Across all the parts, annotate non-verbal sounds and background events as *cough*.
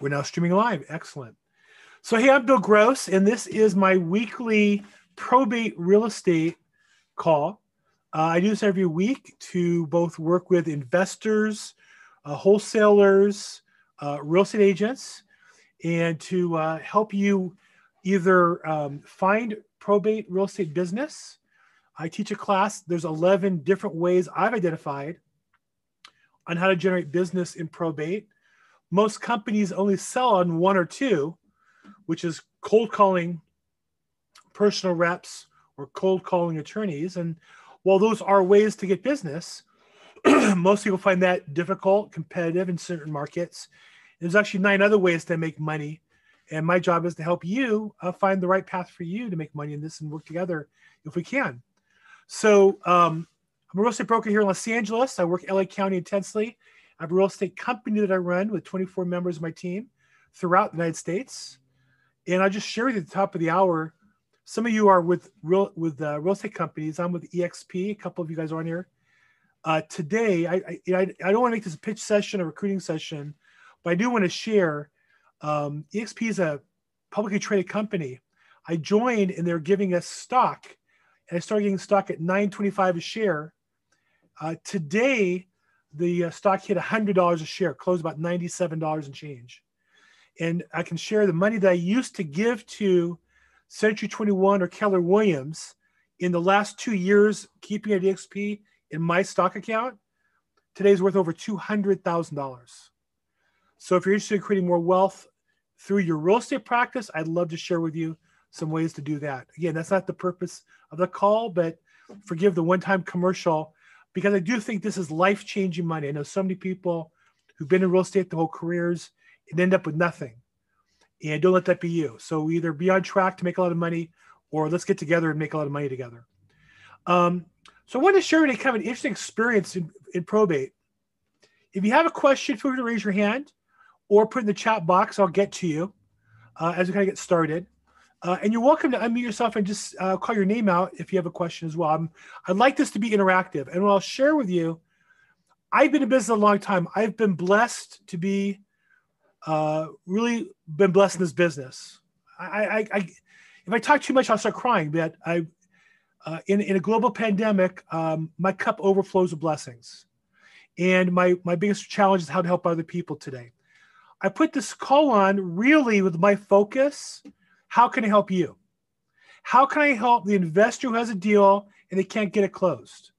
We're now streaming live. Excellent. So, hey, I'm Bill Gross, and this is my weekly probate real estate call. Uh, I do this every week to both work with investors, uh, wholesalers, uh, real estate agents, and to uh, help you either um, find probate real estate business. I teach a class. There's 11 different ways I've identified on how to generate business in probate. Most companies only sell on one or two, which is cold calling personal reps or cold calling attorneys. And while those are ways to get business, *clears throat* most people find that difficult, competitive in certain markets. There's actually nine other ways to make money. And my job is to help you uh, find the right path for you to make money in this and work together if we can. So um, I'm a real estate broker here in Los Angeles. I work LA County intensely. I have a real estate company that I run with 24 members of my team throughout the United States. And I'll just share with you at the top of the hour. Some of you are with real with uh, real estate companies. I'm with EXP. A couple of you guys are on here. Uh, today, I, I, I don't want to make this a pitch session, a recruiting session, but I do want to share. Um, EXP is a publicly traded company. I joined and they're giving us stock, and I started getting stock at 9.25 a share. Uh, today, the uh, stock hit $100 a share, closed about $97 and change. And I can share the money that I used to give to Century 21 or Keller Williams in the last two years, keeping at EXP in my stock account, today is worth over $200,000. So if you're interested in creating more wealth through your real estate practice, I'd love to share with you some ways to do that. Again, that's not the purpose of the call, but forgive the one time commercial because I do think this is life changing money. I know so many people who've been in real estate their whole careers and end up with nothing. And don't let that be you. So either be on track to make a lot of money or let's get together and make a lot of money together. Um, so I wanted to share a kind of an interesting experience in, in probate. If you have a question, feel free to raise your hand or put in the chat box. I'll get to you uh, as we kind of get started. Uh, and you're welcome to unmute yourself and just uh, call your name out if you have a question as well. I'm, I'd like this to be interactive. And what I'll share with you, I've been in business a long time. I've been blessed to be uh, really been blessed in this business. I, I, I, if I talk too much, I'll start crying. But I, uh, in in a global pandemic, um, my cup overflows with blessings, and my my biggest challenge is how to help other people today. I put this call on really with my focus how can I help you? How can I help the investor who has a deal and they can't get it closed?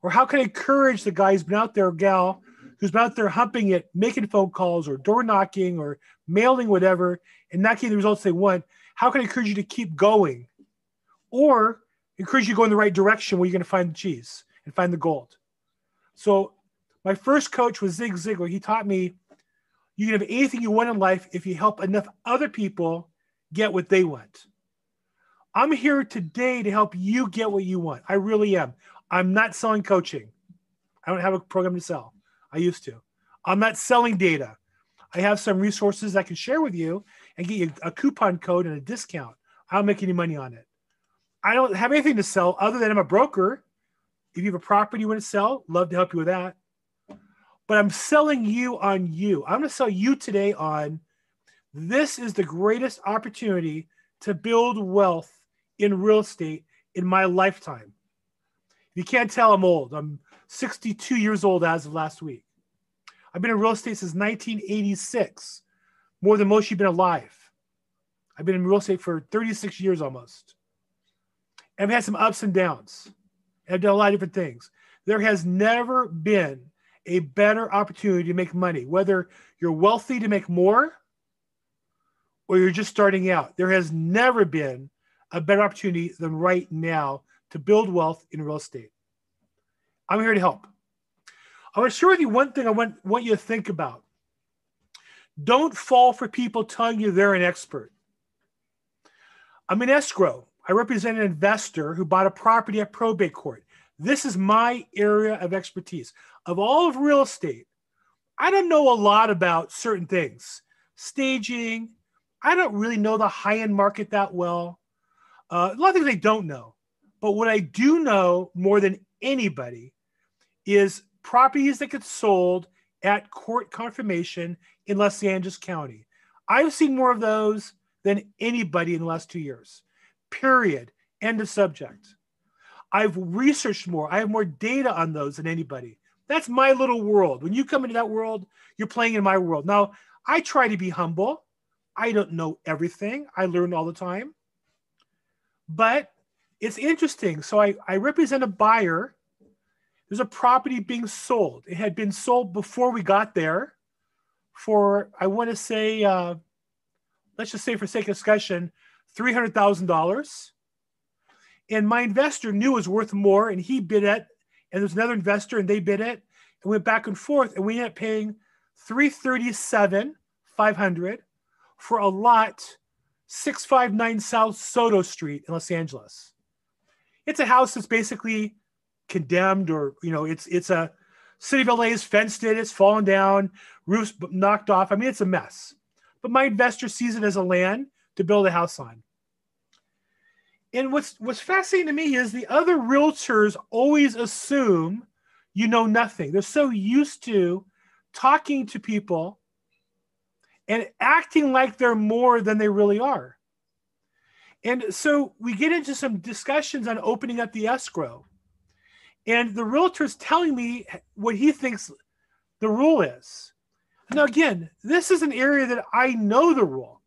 Or how can I encourage the guy who's been out there, or gal, who's been out there humping it, making phone calls or door knocking or mailing whatever, and not getting the results they want? How can I encourage you to keep going? Or encourage you to go in the right direction where you're going to find the cheese and find the gold. So my first coach was Zig Ziglar. He taught me you can have anything you want in life if you help enough other people get what they want. I'm here today to help you get what you want. I really am. I'm not selling coaching. I don't have a program to sell. I used to. I'm not selling data. I have some resources I can share with you and get you a coupon code and a discount. I don't make any money on it. I don't have anything to sell other than I'm a broker. If you have a property you want to sell, love to help you with that. But I'm selling you on you. I'm going to sell you today on this is the greatest opportunity to build wealth in real estate in my lifetime. You can't tell I'm old. I'm 62 years old as of last week. I've been in real estate since 1986, more than most you have been alive. I've been in real estate for 36 years almost. And I've had some ups and downs. I've done a lot of different things. There has never been a better opportunity to make money, whether you're wealthy to make more or you're just starting out. There has never been a better opportunity than right now to build wealth in real estate. I'm here to help. I want to share with you one thing I want, want you to think about. Don't fall for people telling you they're an expert. I'm an escrow. I represent an investor who bought a property at probate court. This is my area of expertise. Of all of real estate, I don't know a lot about certain things staging, I don't really know the high end market that well. Uh, a lot of things I don't know. But what I do know more than anybody is properties that get sold at court confirmation in Los Angeles County. I've seen more of those than anybody in the last two years. Period. End of subject. I've researched more. I have more data on those than anybody. That's my little world. When you come into that world, you're playing in my world. Now, I try to be humble. I don't know everything. I learn all the time. But it's interesting. So I, I represent a buyer. There's a property being sold. It had been sold before we got there for, I want to say, uh, let's just say for sake of discussion, $300,000. And my investor knew it was worth more and he bid it. And there's another investor and they bid it and went back and forth. And we ended up paying 337 500 for a lot 659 South Soto Street in Los Angeles. It's a house that's basically condemned or, you know, it's it's a city of LA is fenced it, it's fallen down, roofs knocked off. I mean, it's a mess. But my investor sees it as a land to build a house on. And what's what's fascinating to me is the other realtors always assume you know nothing. They're so used to talking to people and acting like they're more than they really are. And so we get into some discussions on opening up the escrow. And the realtor is telling me what he thinks the rule is. Now, again, this is an area that I know the rule.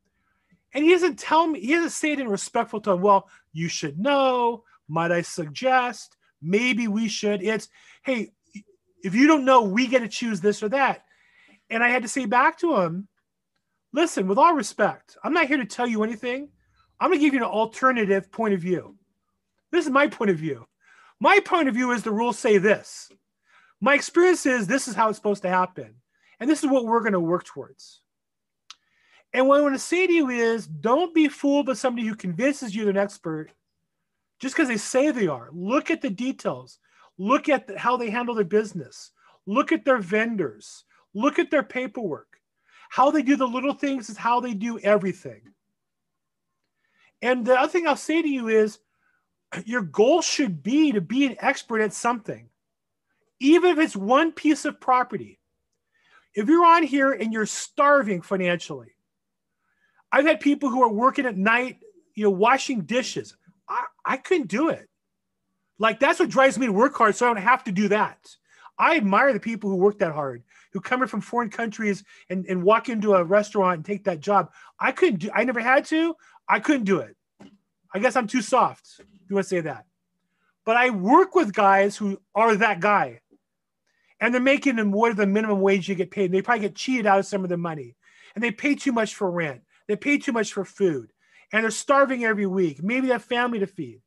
And he doesn't tell me, he doesn't say it in respectful tone. Well, you should know. Might I suggest? Maybe we should. It's, hey, if you don't know, we get to choose this or that. And I had to say back to him, listen, with all respect, I'm not here to tell you anything. I'm going to give you an alternative point of view. This is my point of view. My point of view is the rules say this. My experience is this is how it's supposed to happen. And this is what we're going to work towards. And what I want to say to you is don't be fooled by somebody who convinces you they're an expert just because they say they are. Look at the details. Look at the, how they handle their business. Look at their vendors. Look at their paperwork. How they do the little things is how they do everything. And the other thing I'll say to you is *clears throat* your goal should be to be an expert at something, even if it's one piece of property. If you're on here and you're starving financially, I've had people who are working at night, you know, washing dishes. I, I couldn't do it. Like that's what drives me to work hard, so I don't have to do that. I admire the people who work that hard, who come in from foreign countries and, and walk into a restaurant and take that job. I couldn't do I never had to. I couldn't do it. I guess I'm too soft. Want to say that. But I work with guys who are that guy. And they're making them are the minimum wage you get paid. They probably get cheated out of some of the money. And they pay too much for rent. They pay too much for food. And they're starving every week. Maybe they have family to feed.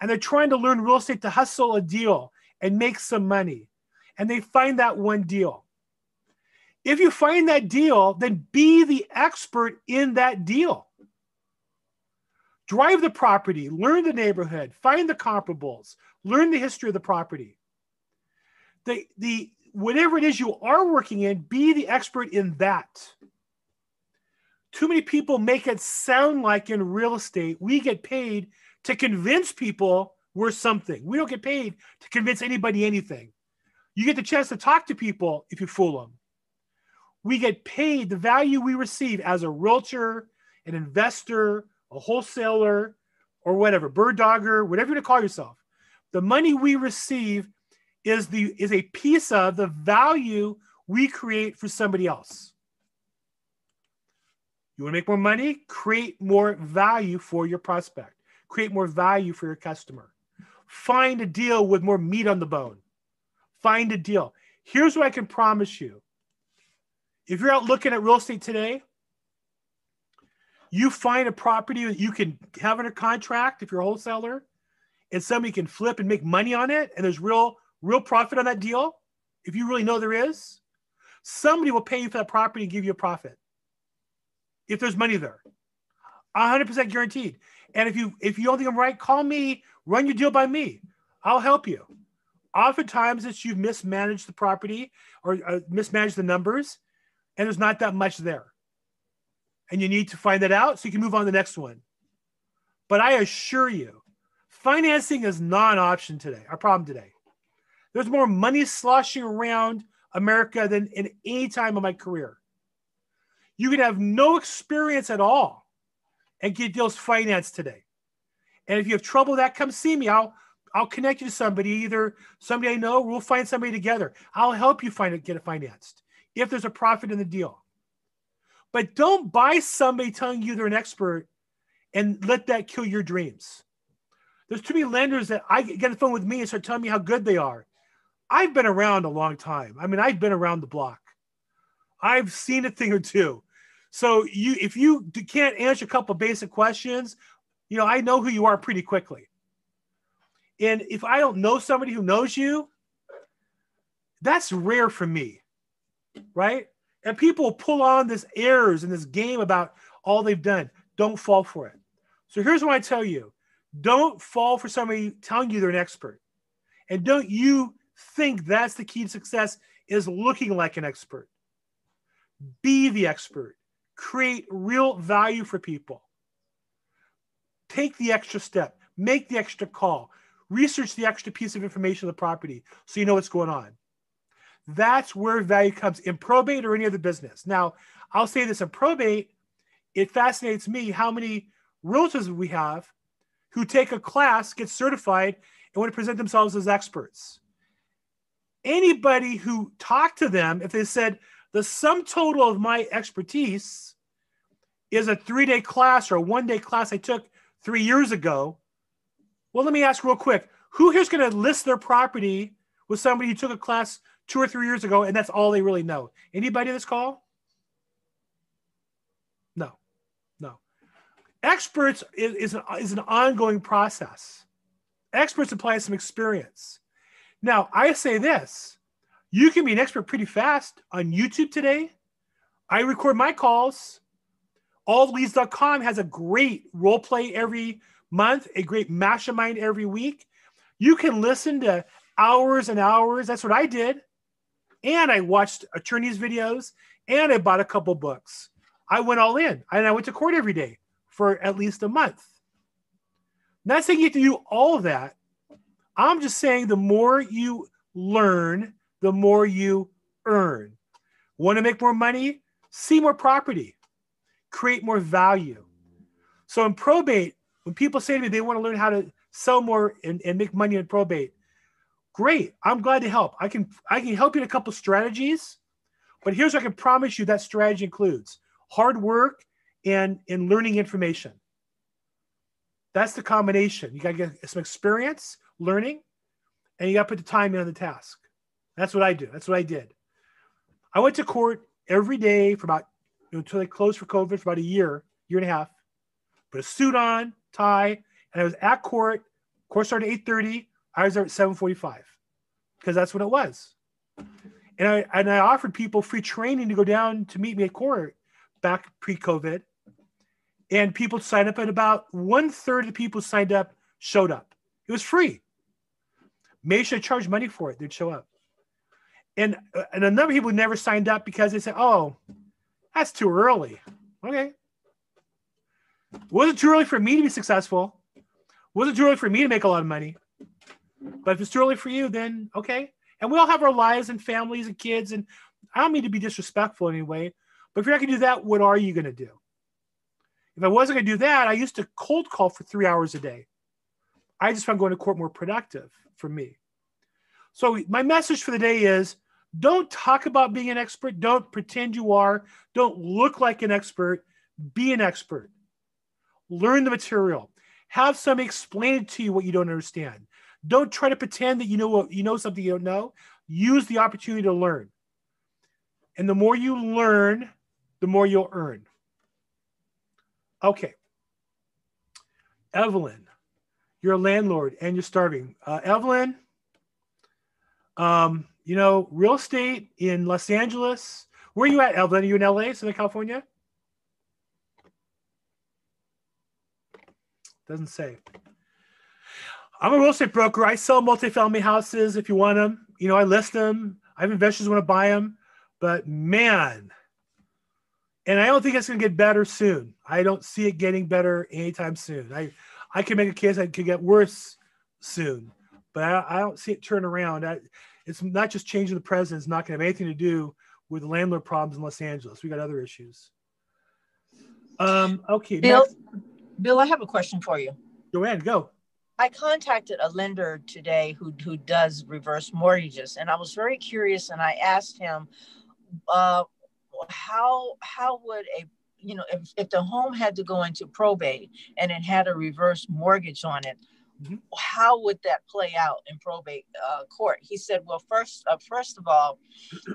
And they're trying to learn real estate to hustle a deal and make some money. And they find that one deal. If you find that deal, then be the expert in that deal. Drive the property, learn the neighborhood, find the comparables, learn the history of the property. The, the whatever it is you are working in, be the expert in that. Too many people make it sound like in real estate, we get paid to convince people we're something. We don't get paid to convince anybody anything. You get the chance to talk to people if you fool them we get paid the value we receive as a realtor, an investor, a wholesaler, or whatever, bird dogger, whatever you want to call yourself. The money we receive is the is a piece of the value we create for somebody else. You want to make more money? Create more value for your prospect. Create more value for your customer. Find a deal with more meat on the bone. Find a deal. Here's what I can promise you if you're out looking at real estate today, you find a property that you can have under contract if you're a wholesaler and somebody can flip and make money on it and there's real real profit on that deal if you really know there is somebody will pay you for that property and give you a profit if there's money there. 100% guaranteed. And if you if you don't think i'm right call me run your deal by me. I'll help you. Oftentimes it's you've mismanaged the property or uh, mismanaged the numbers and there's not that much there. And you need to find that out so you can move on to the next one. But I assure you, financing is not an option today, our problem today. There's more money sloshing around America than in any time of my career. You can have no experience at all and get deals financed today. And if you have trouble with that, come see me. I'll I'll connect you to somebody, either somebody I know, we'll find somebody together. I'll help you find it, get it financed if there's a profit in the deal. But don't buy somebody telling you they're an expert and let that kill your dreams. There's too many lenders that I get on the phone with me and start telling me how good they are. I've been around a long time. I mean, I've been around the block. I've seen a thing or two. So you, if you can't answer a couple basic questions, you know, I know who you are pretty quickly. And if I don't know somebody who knows you, that's rare for me, right? And people pull on this errors in this game about all they've done. Don't fall for it. So here's what I tell you don't fall for somebody telling you they're an expert. And don't you think that's the key to success is looking like an expert. Be the expert. Create real value for people. Take the extra step. Make the extra call. Research the extra piece of information of the property so you know what's going on. That's where value comes in probate or any other business. Now, I'll say this in probate, it fascinates me how many realtors we have who take a class, get certified, and want to present themselves as experts. Anybody who talked to them, if they said, the sum total of my expertise is a three day class or a one day class I took three years ago. Well, let me ask real quick who here's going to list their property with somebody who took a class two or three years ago and that's all they really know? Anybody this call? No, no. Experts is, is, an, is an ongoing process. Experts apply some experience. Now, I say this you can be an expert pretty fast on YouTube today. I record my calls. Allleads.com has a great role play every month, a great mastermind every week. You can listen to hours and hours. That's what I did. And I watched attorneys' videos and I bought a couple books. I went all in and I went to court every day for at least a month. Not saying you have to do all of that. I'm just saying the more you learn, the more you earn. Want to make more money? See more property, create more value. So in probate, when people say to me they want to learn how to sell more and, and make money in probate, great. I'm glad to help. I can i can help you in a couple strategies but here's what i can promise you that strategy includes hard work and and learning information. That's the combination. You got to get some experience learning and you got to put the time in on the task. That's what i do. That's what i did. I went to court every day for about you know, until they closed for covid for about a year year and a half. Put a suit on tie and i was at court. Court started at 8.30 Ours are at 745 because that's what it was. And I and I offered people free training to go down to meet me at court back pre-COVID. And people signed up, and about one third of the people signed up showed up. It was free. may should charge money for it. They'd show up. And uh, and a number of people never signed up because they said, "Oh, that's too early." Okay. Was it too early for me to be successful? Was it too early for me to make a lot of money? But if it's too early for you, then okay. And we all have our lives and families and kids, and I don't mean to be disrespectful anyway. But if you're not gonna do that, what are you gonna do? If I wasn't gonna do that, I used to cold call for three hours a day. I just found going to court more productive for me. So my message for the day is don't talk about being an expert. Don't pretend you are. Don't look like an expert. Be an expert. Learn the material. Have somebody explain it to you what you don't understand. Don't try to pretend that you know what you know something you don't know. Use the opportunity to learn. And the more you learn, the more you'll earn. Okay. Evelyn, you're a landlord and you're starving. Uh, Evelyn, um, you know, real estate in Los Angeles. Where are you at, Evelyn? Are you in LA, Southern California? Doesn't say. I'm a real estate broker. I sell multifamily houses if you want them. You know, I list them. I have investors who want to buy them. But man, and I don't think it's going to get better soon. I don't see it getting better anytime soon. I, I can make a case I could get worse soon, but I, I don't see it turn around. I, it's not just changing the president. It's not going to have anything to do with landlord problems in Los Angeles. We got other issues. Um, okay. Bill, next. Bill, I have a question for you. Joanne, go. I contacted a lender today who, who does reverse mortgages, and I was very curious. And I asked him, uh, how how would a you know if, if the home had to go into probate and it had a reverse mortgage on it, mm-hmm. how would that play out in probate uh, court? He said, well, first uh, first of all,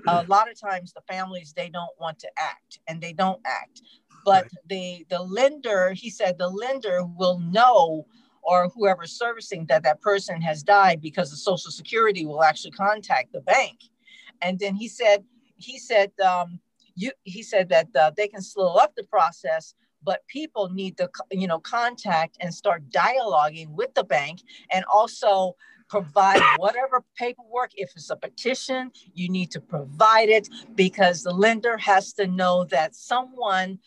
a *clears throat* lot of times the families they don't want to act, and they don't act but right. the the lender he said the lender will know or whoever's servicing that that person has died because the social security will actually contact the bank. And then he said he said um, you he said that uh, they can slow up the process but people need to you know contact and start dialoguing with the bank and also provide *coughs* whatever paperwork. If it's a petition you need to provide it because the lender has to know that someone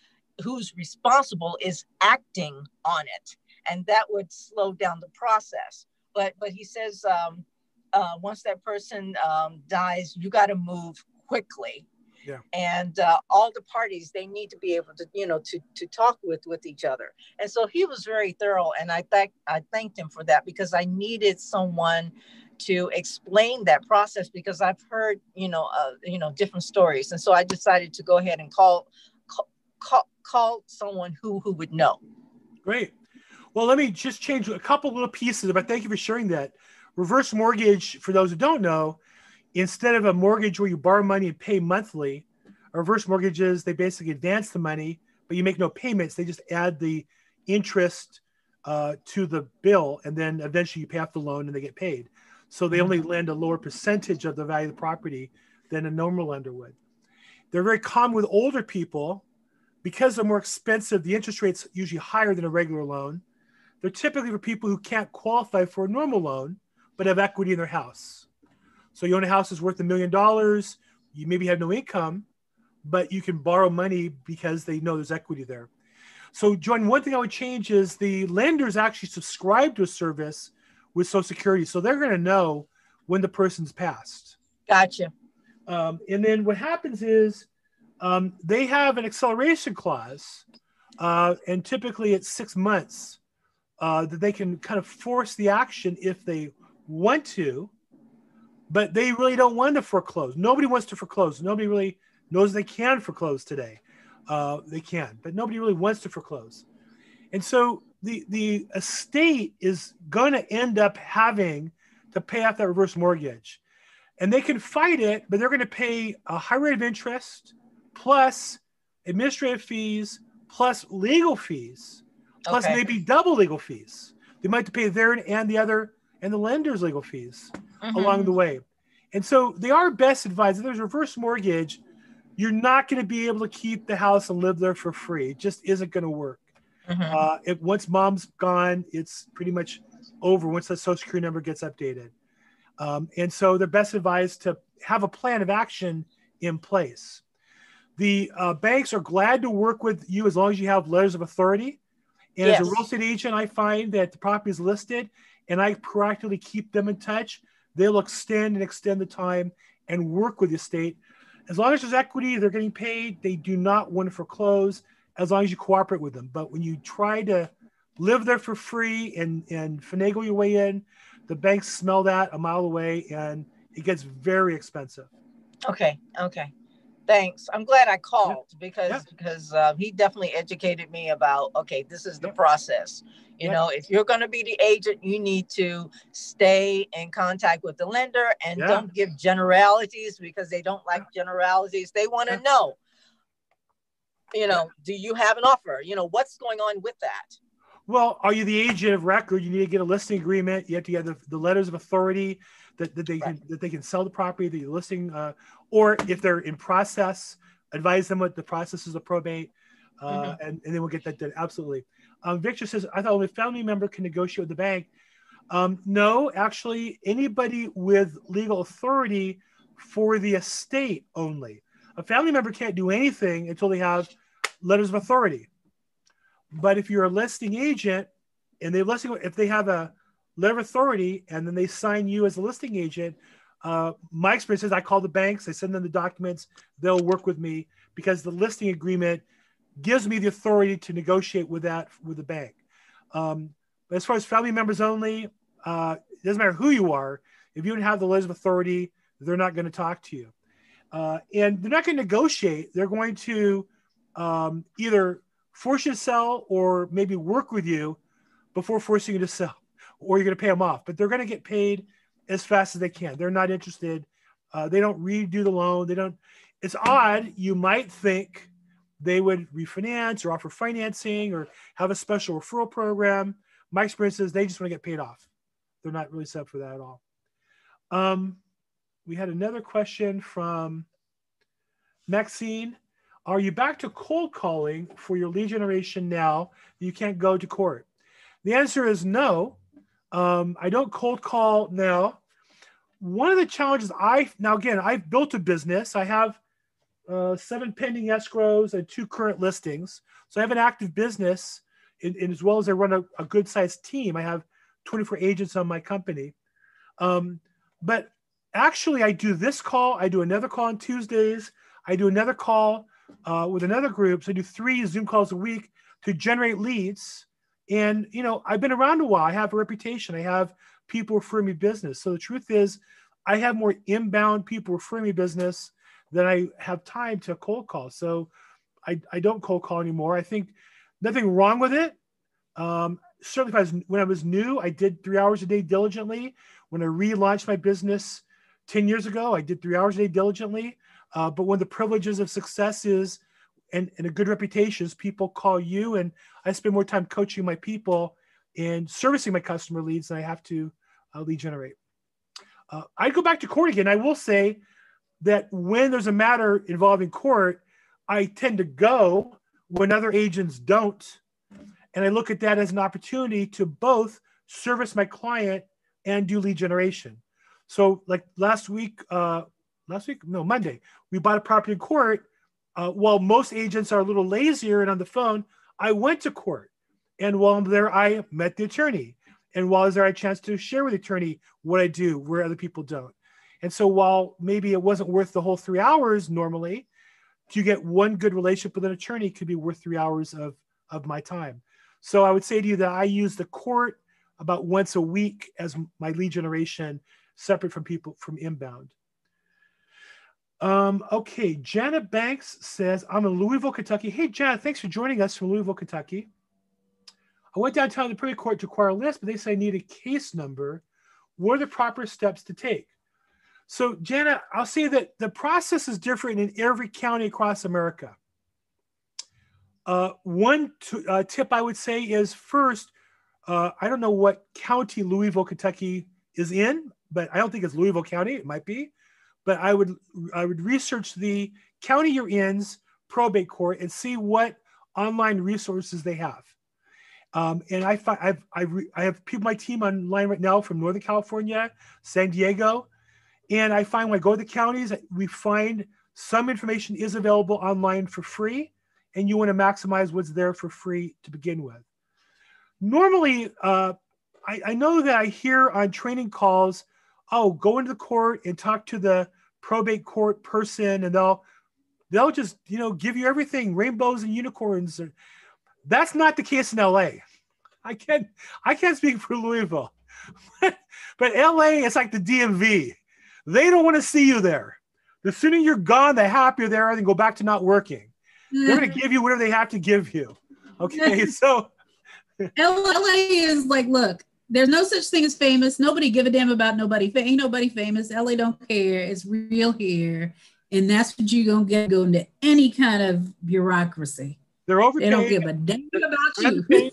who's responsible is acting on it and that would slow down the process but but he says um, uh, once that person um, dies you got to move quickly yeah. and uh, all the parties they need to be able to you know to to talk with with each other and so he was very thorough and i thank i thanked him for that because i needed someone to explain that process because i've heard you know uh, you know different stories and so i decided to go ahead and call call, call call someone who who would know. Great. Well, let me just change a couple little pieces, but thank you for sharing that. Reverse mortgage, for those who don't know, instead of a mortgage where you borrow money and pay monthly, reverse mortgages, they basically advance the money, but you make no payments. They just add the interest uh, to the bill, and then eventually you pay off the loan and they get paid. So they only mm-hmm. lend a lower percentage of the value of the property than a normal lender would. They're very common with older people because they're more expensive, the interest rate's usually higher than a regular loan. They're typically for people who can't qualify for a normal loan, but have equity in their house. So you own a house that's worth a million dollars, you maybe have no income, but you can borrow money because they know there's equity there. So, John, one thing I would change is the lenders actually subscribe to a service with Social Security. So they're going to know when the person's passed. Gotcha. Um, and then what happens is um, they have an acceleration clause, uh, and typically it's six months uh, that they can kind of force the action if they want to, but they really don't want to foreclose. Nobody wants to foreclose. Nobody really knows they can foreclose today. Uh, they can, but nobody really wants to foreclose. And so the the estate is going to end up having to pay off that reverse mortgage, and they can fight it, but they're going to pay a high rate of interest plus administrative fees, plus legal fees, plus okay. maybe double legal fees. They might have to pay their and the other and the lender's legal fees mm-hmm. along the way. And so they are best advised. If there's reverse mortgage, you're not going to be able to keep the house and live there for free. It just isn't going to work. Mm-hmm. Uh, it, once mom's gone, it's pretty much over once that social security number gets updated. Um, and so they're best advised to have a plan of action in place. The uh, banks are glad to work with you as long as you have letters of authority. And yes. as a real estate agent, I find that the property is listed and I proactively keep them in touch. They'll extend and extend the time and work with the estate. As long as there's equity, they're getting paid. They do not want to foreclose as long as you cooperate with them. But when you try to live there for free and, and finagle your way in, the banks smell that a mile away and it gets very expensive. Okay. Okay. Thanks. I'm glad I called yeah. because yeah. because uh, he definitely educated me about okay, this is the yeah. process. You know, if you're going to be the agent, you need to stay in contact with the lender and don't give generalities because they don't like generalities. They want to know. You know, do you have an offer? You know, what's going on with that? Well, are you the agent of record? You need to get a listing agreement. You have to get the, the letters of authority that, that they right. can that they can sell the property that you're listing, uh, or if they're in process, advise them what the process is of probate, uh, mm-hmm. and, and then we'll get that done. Absolutely. Um, Victor says, I thought only a family member can negotiate with the bank. Um, no, actually, anybody with legal authority for the estate only. A family member can't do anything until they have letters of authority. But if you're a listing agent and they listing, if they have a letter of authority and then they sign you as a listing agent, uh, my experience is I call the banks, I send them the documents, they'll work with me because the listing agreement gives me the authority to negotiate with that with the bank. Um, but as far as family members only, uh, it doesn't matter who you are. If you don't have the letters of authority, they're not going to talk to you, uh, and they're not going to negotiate. They're going to um, either force you to sell or maybe work with you before forcing you to sell, or you're going to pay them off. But they're going to get paid as fast as they can. They're not interested. Uh, they don't redo the loan. They don't. It's odd. You might think they would refinance or offer financing or have a special referral program. My experience is they just want to get paid off. They're not really set up for that at all. Um, we had another question from Maxine. Are you back to cold calling for your lead generation now? You can't go to court. The answer is no. Um, I don't cold call now. One of the challenges I now again I've built a business. I have uh, seven pending escrows and two current listings. So I have an active business, in, in as well as I run a, a good sized team. I have 24 agents on my company. Um, but actually, I do this call. I do another call on Tuesdays. I do another call uh, with another group. So I do three Zoom calls a week to generate leads. And you know, I've been around a while. I have a reputation. I have people refer me business. So the truth is, I have more inbound people refer me business than I have time to cold call. So I, I don't cold call anymore. I think nothing wrong with it. Um, certainly, I was when I was new, I did three hours a day diligently. When I relaunched my business 10 years ago, I did three hours a day diligently. Uh, but one of the privileges of success is and, and a good reputation is people call you and I spend more time coaching my people and servicing my customer leads than I have to uh, lead generate. Uh, I go back to court again. I will say that when there's a matter involving court, I tend to go when other agents don't. And I look at that as an opportunity to both service my client and do lead generation. So, like last week, uh, last week, no, Monday, we bought a property in court. Uh, while most agents are a little lazier and on the phone, I went to court. And while I'm there, I met the attorney. And while I was there, I had a chance to share with the attorney what I do where other people don't. And so while maybe it wasn't worth the whole three hours normally, to get one good relationship with an attorney could be worth three hours of, of my time. So I would say to you that I use the court about once a week as my lead generation, separate from people from inbound. Um, okay, Janet Banks says, I'm in Louisville, Kentucky. Hey, Janet, thanks for joining us from Louisville, Kentucky. I went downtown to the probate court to acquire a list, but they say I need a case number. What are the proper steps to take? So, Jana, I'll say that the process is different in every county across America. Uh, one uh, tip I would say is first, uh, I don't know what county Louisville, Kentucky is in, but I don't think it's Louisville County. It might be, but I would I would research the county you're in's probate court and see what online resources they have. Um, and I find I've, I, re- I have people my team online right now from Northern California, San Diego, and I find when I go to the counties, we find some information is available online for free, and you want to maximize what's there for free to begin with. Normally, uh, I, I know that I hear on training calls, oh, go into the court and talk to the probate court person, and they'll they'll just you know give you everything, rainbows and unicorns. That's not the case in LA. I can't I can't speak for Louisville, *laughs* but LA is like the DMV. They don't want to see you there. The sooner you're gone, the happier they are, and go back to not working. They're going to mm-hmm. give you whatever they have to give you. Okay, *laughs* so *laughs* LA is like, look, there's no such thing as famous. Nobody give a damn about nobody. Ain't nobody famous. LA don't care. It's real here, and that's what you're gonna get going to any kind of bureaucracy. They're overpaid. They don't give a damn about they're you. Underpaid.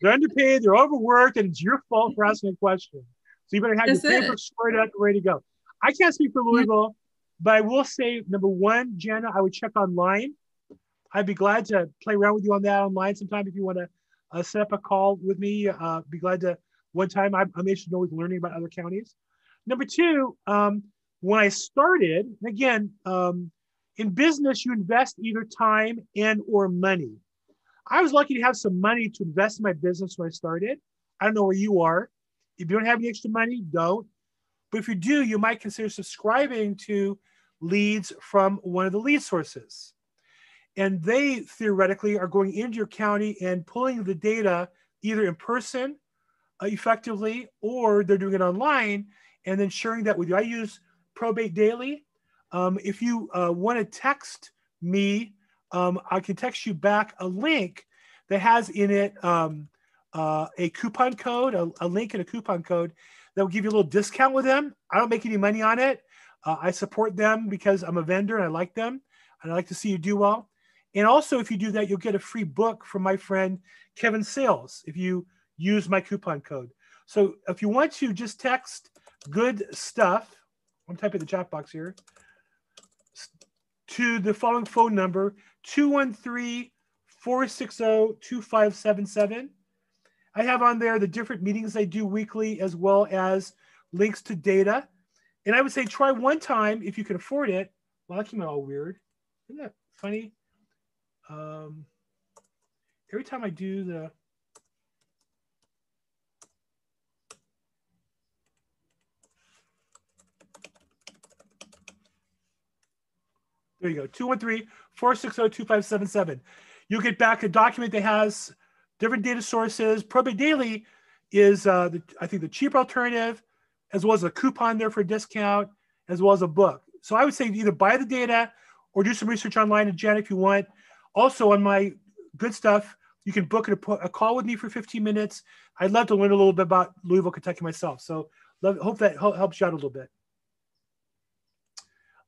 they're underpaid. They're overworked, and it's your fault for asking a question. So you better have That's your paper squared up, ready to go. I can't speak for Louisville, but I will say number one, Jenna, I would check online. I'd be glad to play around with you on that online sometime if you want to uh, set up a call with me. Uh, be glad to. One time, I'm, I'm interested in always learning about other counties. Number two, um, when I started, again, um, in business, you invest either time and or money. I was lucky to have some money to invest in my business when I started. I don't know where you are. If you don't have any extra money, don't. But if you do, you might consider subscribing to leads from one of the lead sources. And they theoretically are going into your county and pulling the data either in person effectively or they're doing it online and then sharing that with you. I use Probate Daily. Um, if you uh, want to text me, um, I can text you back a link that has in it um, uh, a coupon code, a, a, link and a coupon code that will give you a little discount with them. I don't make any money on it. Uh, I support them because I'm a vendor and I like them and I like to see you do well. And also, if you do that, you'll get a free book from my friend Kevin Sales if you use my coupon code. So if you want to just text good stuff, I'm typing the chat box here, to the following phone number 213 460 2577. I have on there the different meetings I do weekly as well as links to data. And I would say try one time if you can afford it. Well, that came out all weird. Isn't that funny? Um, every time I do the There you go. 213 460 2577. You'll get back a document that has different data sources. Probate Daily is, uh, the, I think, the cheaper alternative, as well as a coupon there for a discount, as well as a book. So I would say either buy the data or do some research online. And Jen, if you want, also on my good stuff, you can book a, a call with me for 15 minutes. I'd love to learn a little bit about Louisville, Kentucky myself. So love, hope that helps you out a little bit.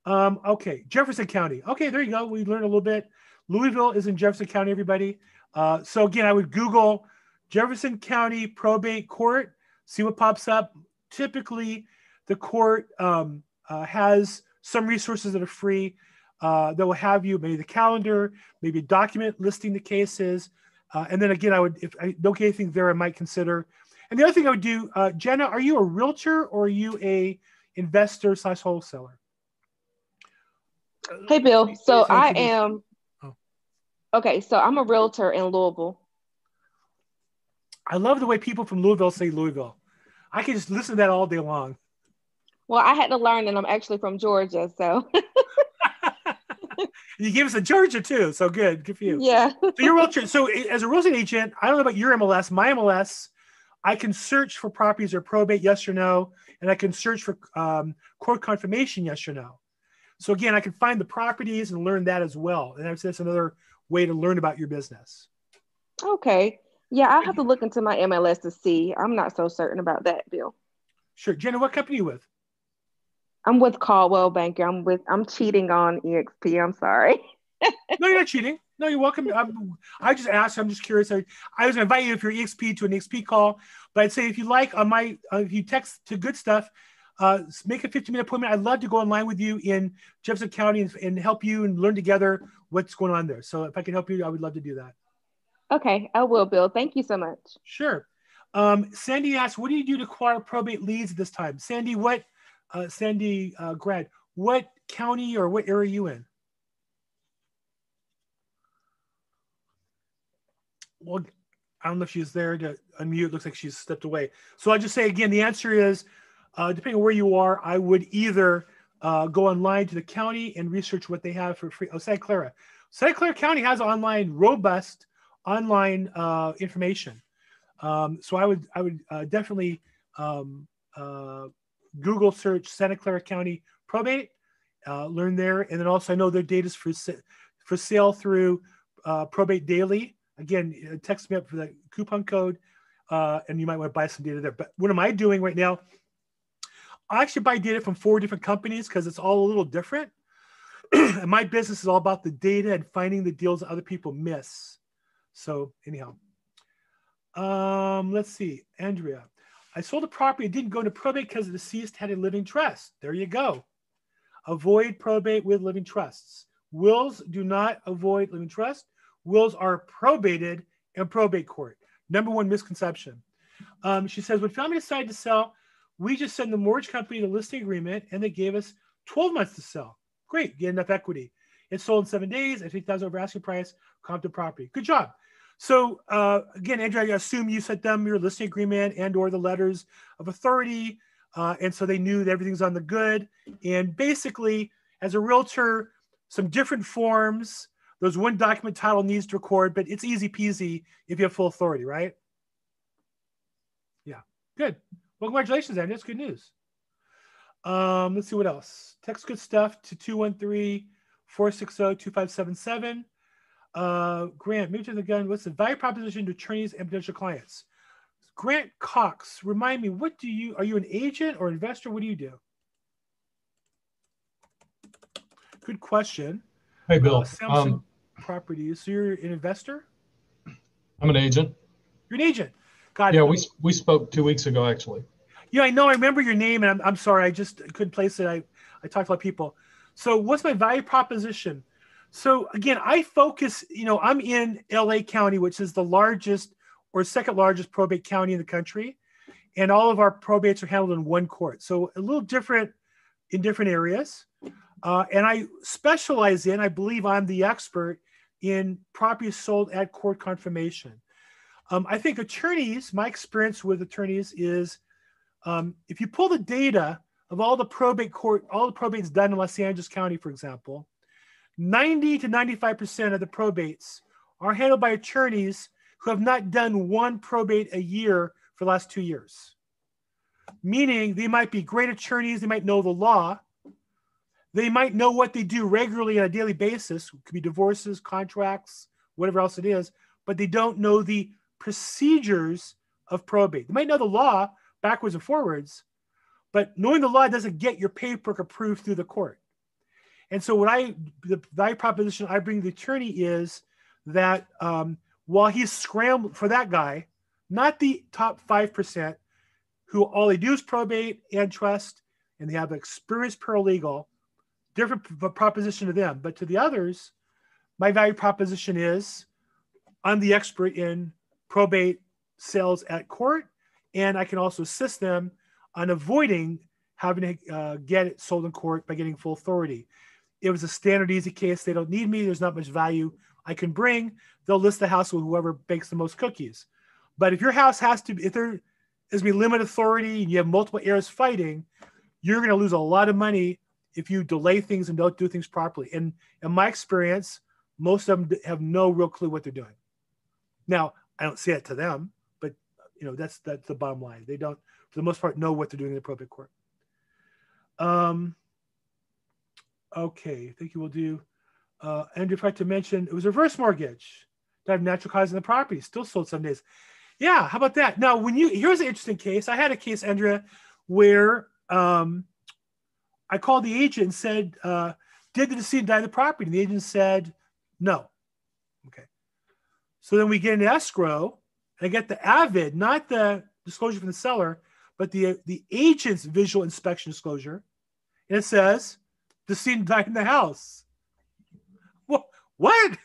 Um, okay, Jefferson County. Okay, there you go. We learned a little bit. Louisville is in Jefferson County, everybody. Uh, so again, I would Google Jefferson County Probate Court, see what pops up. Typically, the court um, uh, has some resources that are free uh, that will have you maybe the calendar, maybe a document listing the cases. Uh, and then again, I would, if I don't get anything there, I might consider. And the other thing I would do, uh, Jenna, are you a realtor or are you a investor slash wholesaler? Hey, Bill. So I am. Oh. Okay, so I'm a realtor in Louisville. I love the way people from Louisville say Louisville. I can just listen to that all day long. Well, I had to learn that I'm actually from Georgia, so. *laughs* you gave us a Georgia too, so good, good for you. Yeah. so you're a realtor. So as a real estate agent, I don't know about your MLS. My MLS, I can search for properties or probate, yes or no, and I can search for um, court confirmation, yes or no. So again, I can find the properties and learn that as well. And that's, that's another way to learn about your business. Okay. Yeah, I have to look into my MLS to see. I'm not so certain about that, Bill. Sure. Jenna, what company are you with? I'm with Coldwell Banker. I'm with I'm cheating on EXP. I'm sorry. *laughs* no, you're not cheating. No, you're welcome. I'm, i just asked. I'm just curious. I, I was going to invite you if you're EXP to an EXP call, but I'd say if you like on my uh, if you text to good stuff, uh, make a 15 minute appointment. I'd love to go online with you in Jefferson County and, and, help you and learn together what's going on there. So if I can help you, I would love to do that. Okay, I will, Bill. Thank you so much. Sure. Um, Sandy asked, what do you do to acquire probate leads at this time? Sandy, what, uh, Sandy uh, grad, what county or what area are you in? Well, I don't know if she's there to unmute. Looks like she's stepped away. So I just say again, the answer is uh, depending on where you are, I would either uh, go online to the county and research what they have for free. Oh, Santa Clara. Santa Clara County has online, robust online uh, information. Um, so I would, I would uh, definitely um, uh, Google search Santa Clara County probate, uh, learn there, and then also I know their data is for for sale through Probate Daily. Again, text me up for the coupon code, and you might want to buy some data there. But what am I doing right now? I actually buy data from four different companies because it's all a little different. *clears throat* and my business is all about the data and finding the deals that other people miss. So anyhow, um, let's see, Andrea. I sold a property. Didn't go into probate because the deceased had a living trust. There you go. Avoid probate with living trusts. Wills do not avoid living trust. Wills are probated in probate court. Number one misconception. Um, she says, when family decided to sell, we just sent the mortgage company the listing agreement and they gave us 12 months to sell. Great, get enough equity. It sold in seven days at 3,000 over asking price, Compton property. Good job. So uh, again, Andrew, I assume you sent them your listing agreement and or the letters of authority Uh, and so they knew that everything's on the good. And basically, as a realtor, some different forms. There's one document title needs to record, but it's easy peasy if you have full authority, right? Yeah, good. Well, congratulations, Andy. That's good news. Um, let's see what else. Text good stuff to 213 460 2577. Uh, Grant, to the gun. What's the value proposition to attorneys and potential clients? Grant Cox, remind me, what do you, are you an agent or investor? What do you do? Good question. Hey, Bill. Uh, Samson Um, Properties. So you're an investor? I'm an agent. You're an agent. It. Yeah, we we spoke two weeks ago, actually. Yeah, I know. I remember your name, and I'm, I'm sorry. I just couldn't place it. I, I talked to a lot of people. So, what's my value proposition? So, again, I focus, you know, I'm in LA County, which is the largest or second largest probate county in the country. And all of our probates are handled in one court. So, a little different in different areas. Uh, and I specialize in, I believe I'm the expert in properties sold at court confirmation. Um, I think attorneys, my experience with attorneys is um, if you pull the data of all the probate court, all the probates done in Los Angeles County, for example, 90 to 95% of the probates are handled by attorneys who have not done one probate a year for the last two years. Meaning they might be great attorneys, they might know the law, they might know what they do regularly on a daily basis, it could be divorces, contracts, whatever else it is, but they don't know the procedures of probate. They might know the law backwards and forwards, but knowing the law doesn't get your paperwork approved through the court. And so, what I the value proposition I bring to the attorney is that um, while he's scrambling for that guy, not the top five percent who all they do is probate and trust, and they have experienced paralegal, different proposition to them. But to the others, my value proposition is I'm the expert in probate sales at court, and I can also assist them on avoiding having to uh, get it sold in court by getting full authority. It was a standard easy case. They don't need me. There's not much value I can bring. They'll list the house with whoever bakes the most cookies. But if your house has to, if there is be limited authority and you have multiple heirs fighting, you're going to lose a lot of money if you delay things and don't do things properly. And in my experience, most of them have no real clue what they're doing. Now, I don't say it to them, but you know that's that's the bottom line. They don't, for the most part, know what they're doing in the probate court. Um. Okay, I think you will do. Uh, Andrew, forgot to mention it was reverse mortgage. To have natural cause in the property, still sold some days. Yeah, how about that? Now, when you here's an interesting case. I had a case, Andrea, where um, I called the agent and said, uh, "Did the decedent die in the property?" And the agent said, "No." So then we get an escrow. And I get the avid, not the disclosure from the seller, but the the agent's visual inspection disclosure, and it says, the scene died in the house." What? What?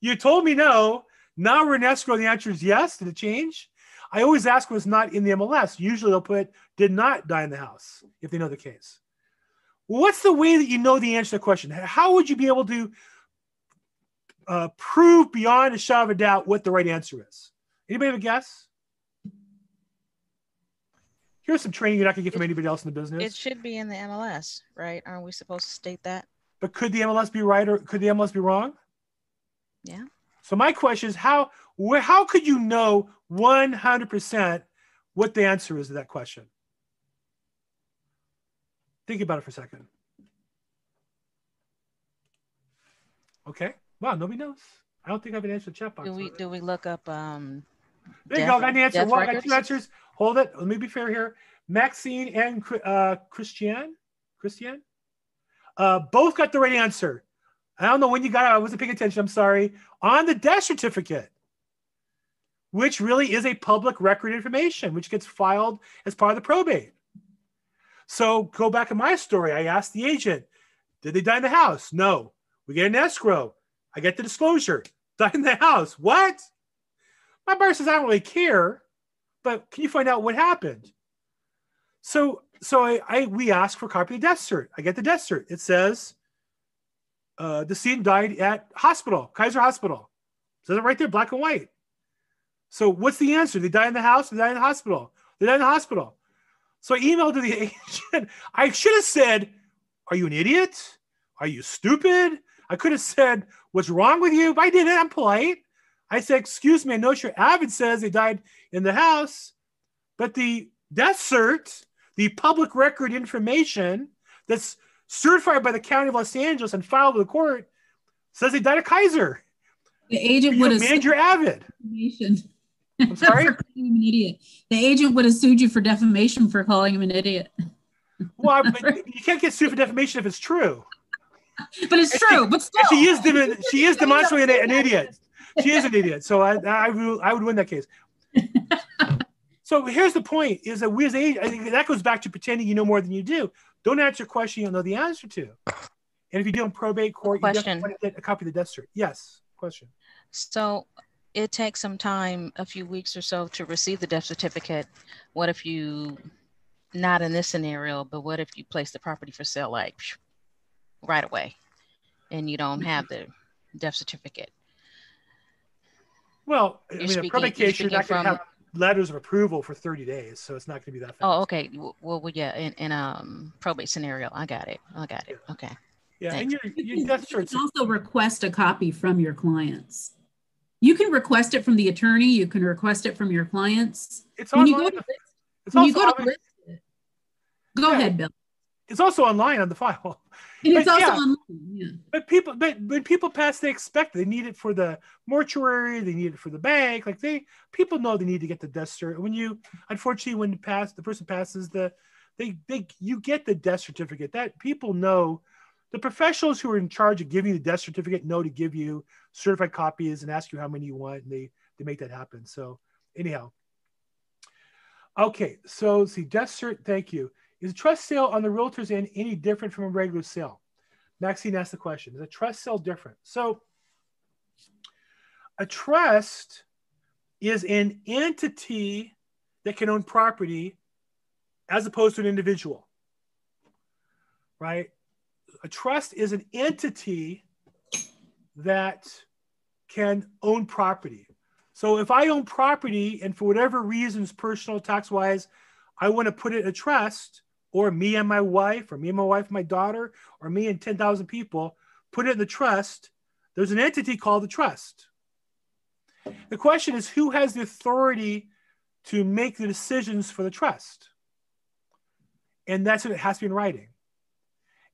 You told me no. Now we're in escrow. The answer is yes. Did it change? I always ask what's not in the MLS. Usually they'll put did not die in the house if they know the case. What's the way that you know the answer to the question? How would you be able to uh, prove beyond a shadow of a doubt what the right answer is? Anybody have a guess? Here's some training you're not going to get from anybody else in the business. It should be in the MLS, right? Aren't we supposed to state that? But could the MLS be right or could the MLS be wrong? Yeah. So my question is how where, how could you know 100% what the answer is to that question? Think about it for a second. Okay. Wow, nobody knows. I don't think I have an answer to the chat box. Do we do we look up um There you death- go. Got an answer. I got two answers. Hold it. Let me be fair here. Maxine and uh, Christian, Christian, uh, both got the right answer. I don't know when you got it. I wasn't paying attention. I'm sorry. On the death certificate, which really is a public record information, which gets filed as part of the probate. So go back to my story. I asked the agent, did they die in the house? No. We get an escrow. I get the disclosure. Die in the house. What? My buyer says, I don't really care, but can you find out what happened? So, so I, I we ask for a copy of the death cert. I get the death cert. It says, uh, the decedent died at hospital, Kaiser Hospital. It says it right there, black and white. So what's the answer? They die in the house, they die in the hospital. They die in the hospital. So I emailed to the *laughs* agent. I should have said, Are you an idiot? Are you stupid? I could have said, What's wrong with you? But I did it, I'm polite. I said, Excuse me, I know your avid says they died in the house, but the death cert, the public record information that's certified by the County of Los Angeles and filed with the court says they died of Kaiser. The agent would have manage your avid. I'm *laughs* sorry? for calling him an idiot. The agent would have sued you for defamation for calling him an idiot. Well, but you can't get sued for defamation if it's true. But it's And true. But still, she is dem- she is demonstrably an, an idiot. She is an idiot. So I I would, I would win that case. *laughs* So here's the point: is that we as a I think that goes back to pretending you know more than you do. Don't answer a question you don't know the answer to. And if you do in probate court, you Question. definitely want to get a copy of the death cert. Yes. Question. So it takes some time, a few weeks or so to receive the death certificate. What if you, not in this scenario, but what if you place the property for sale like phew, right away and you don't have the death certificate? Well, I You're mean, a speaking- probate you're case, you're not going to from- have letters of approval for 30 days, so it's not going to be that fast. Oh, okay. Well, well, yeah, in, in um probate scenario, I got it. I got it. Okay. yeah, and your, you your can, death you can also request a copy from your clients. You can request it from the attorney. You can request it from your clients. It's When you online. go to, It's when you go to list it, go Yeah. ahead, Bill. It's also online on the file. And *laughs* it's But also yeah. online. Yeah. But people, but when people pass, they expect they need it for the mortuary, they need it for the bank. Like they, people know they need to get the death cert. When you, unfortunately, when you pass, the person passes the, they, they, you get the death certificate. That people know, the professionals who are in charge of giving you the death certificate know to give you certified copies and ask you how many you want, and they, they make that happen. So anyhow, okay. So see, death cert. Thank you. Is a trust sale on the realtor's end any different from a regular sale? Maxine asked the question Is a trust sale different? So, a trust is an entity that can own property as opposed to an individual, right? A trust is an entity that can own property. So, if I own property and for whatever reasons, personal, tax wise, I want to put it in a trust, or me and my wife, or me and my wife and my daughter, or me and 10,000 people, put it in the trust, there's an entity called the trust. The question is who has the authority to make the decisions for the trust? And that's what it has to be in writing.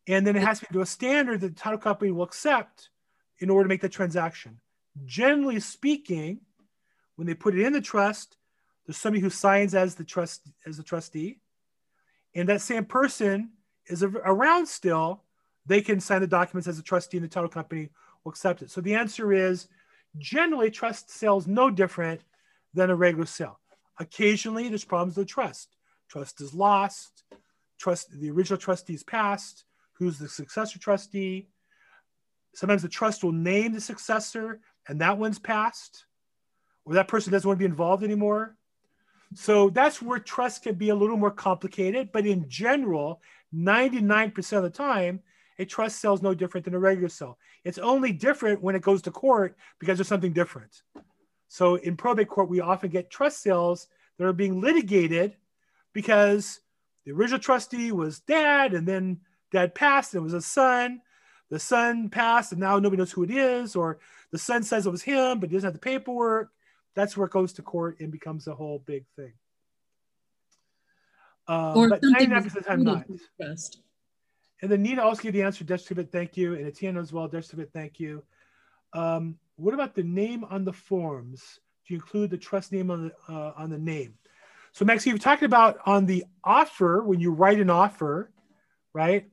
And then it has to be to a standard that the title company will accept in order to make the transaction. Generally speaking, when they put it in the trust, there's somebody who signs as the trust as the trustee and that same person is around still, they can sign the documents as a trustee and the title company will accept it. So the answer is generally trust sale is no different than a regular sale. Occasionally there's problems with the trust. Trust is lost, trust the original trustee is passed, who's the successor trustee. Sometimes the trust will name the successor and that one's passed, or that person doesn't want to be involved anymore. So that's where trust can be a little more complicated. But in general, 99% of the time, a trust sale is no different than a regular sale. It's only different when it goes to court because there's something different. So in probate court, we often get trust sales that are being litigated because the original trustee was dad, and then dad passed, and it was a son. The son passed, and now nobody knows who it is, or the son says it was him, but he doesn't have the paperwork that's where it goes to court and becomes a whole big thing. Um, Or but something 99% of was the time not. trust. And then Nina also gave the answer, Dutch Tibet, thank you. And Etienne as well, Dutch Tibet, thank you. Um, what about the name on the forms? Do you include the trust name on the uh, on the name? So Max, you've talked about on the offer when you write an offer, right?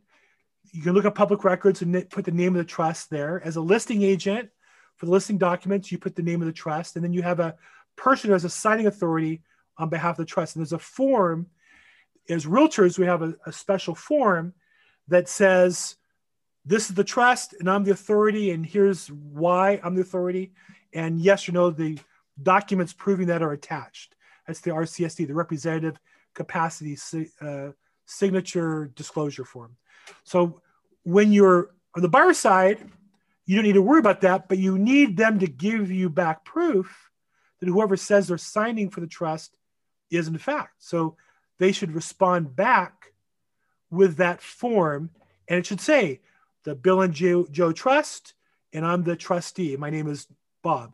You can look at public records and put the name of the trust there. As a listing agent, for the listing documents, you put the name of the trust, and then you have a person who has a signing authority on behalf of the trust. And there's a form. As realtors, we have a, a special form that says, "This is the trust, and I'm the authority, and here's why I'm the authority." And yes or no, the documents proving that are attached. That's the RCSD, the Representative Capacity uh, Signature Disclosure Form. So when you're on the buyer side, you don't need to worry about that, but you need them to give you back proof that whoever says they're signing for the trust is in fact. So they should respond back with that form. And it should say, the Bill and Joe, Joe Trust, and I'm the trustee. My name is Bob,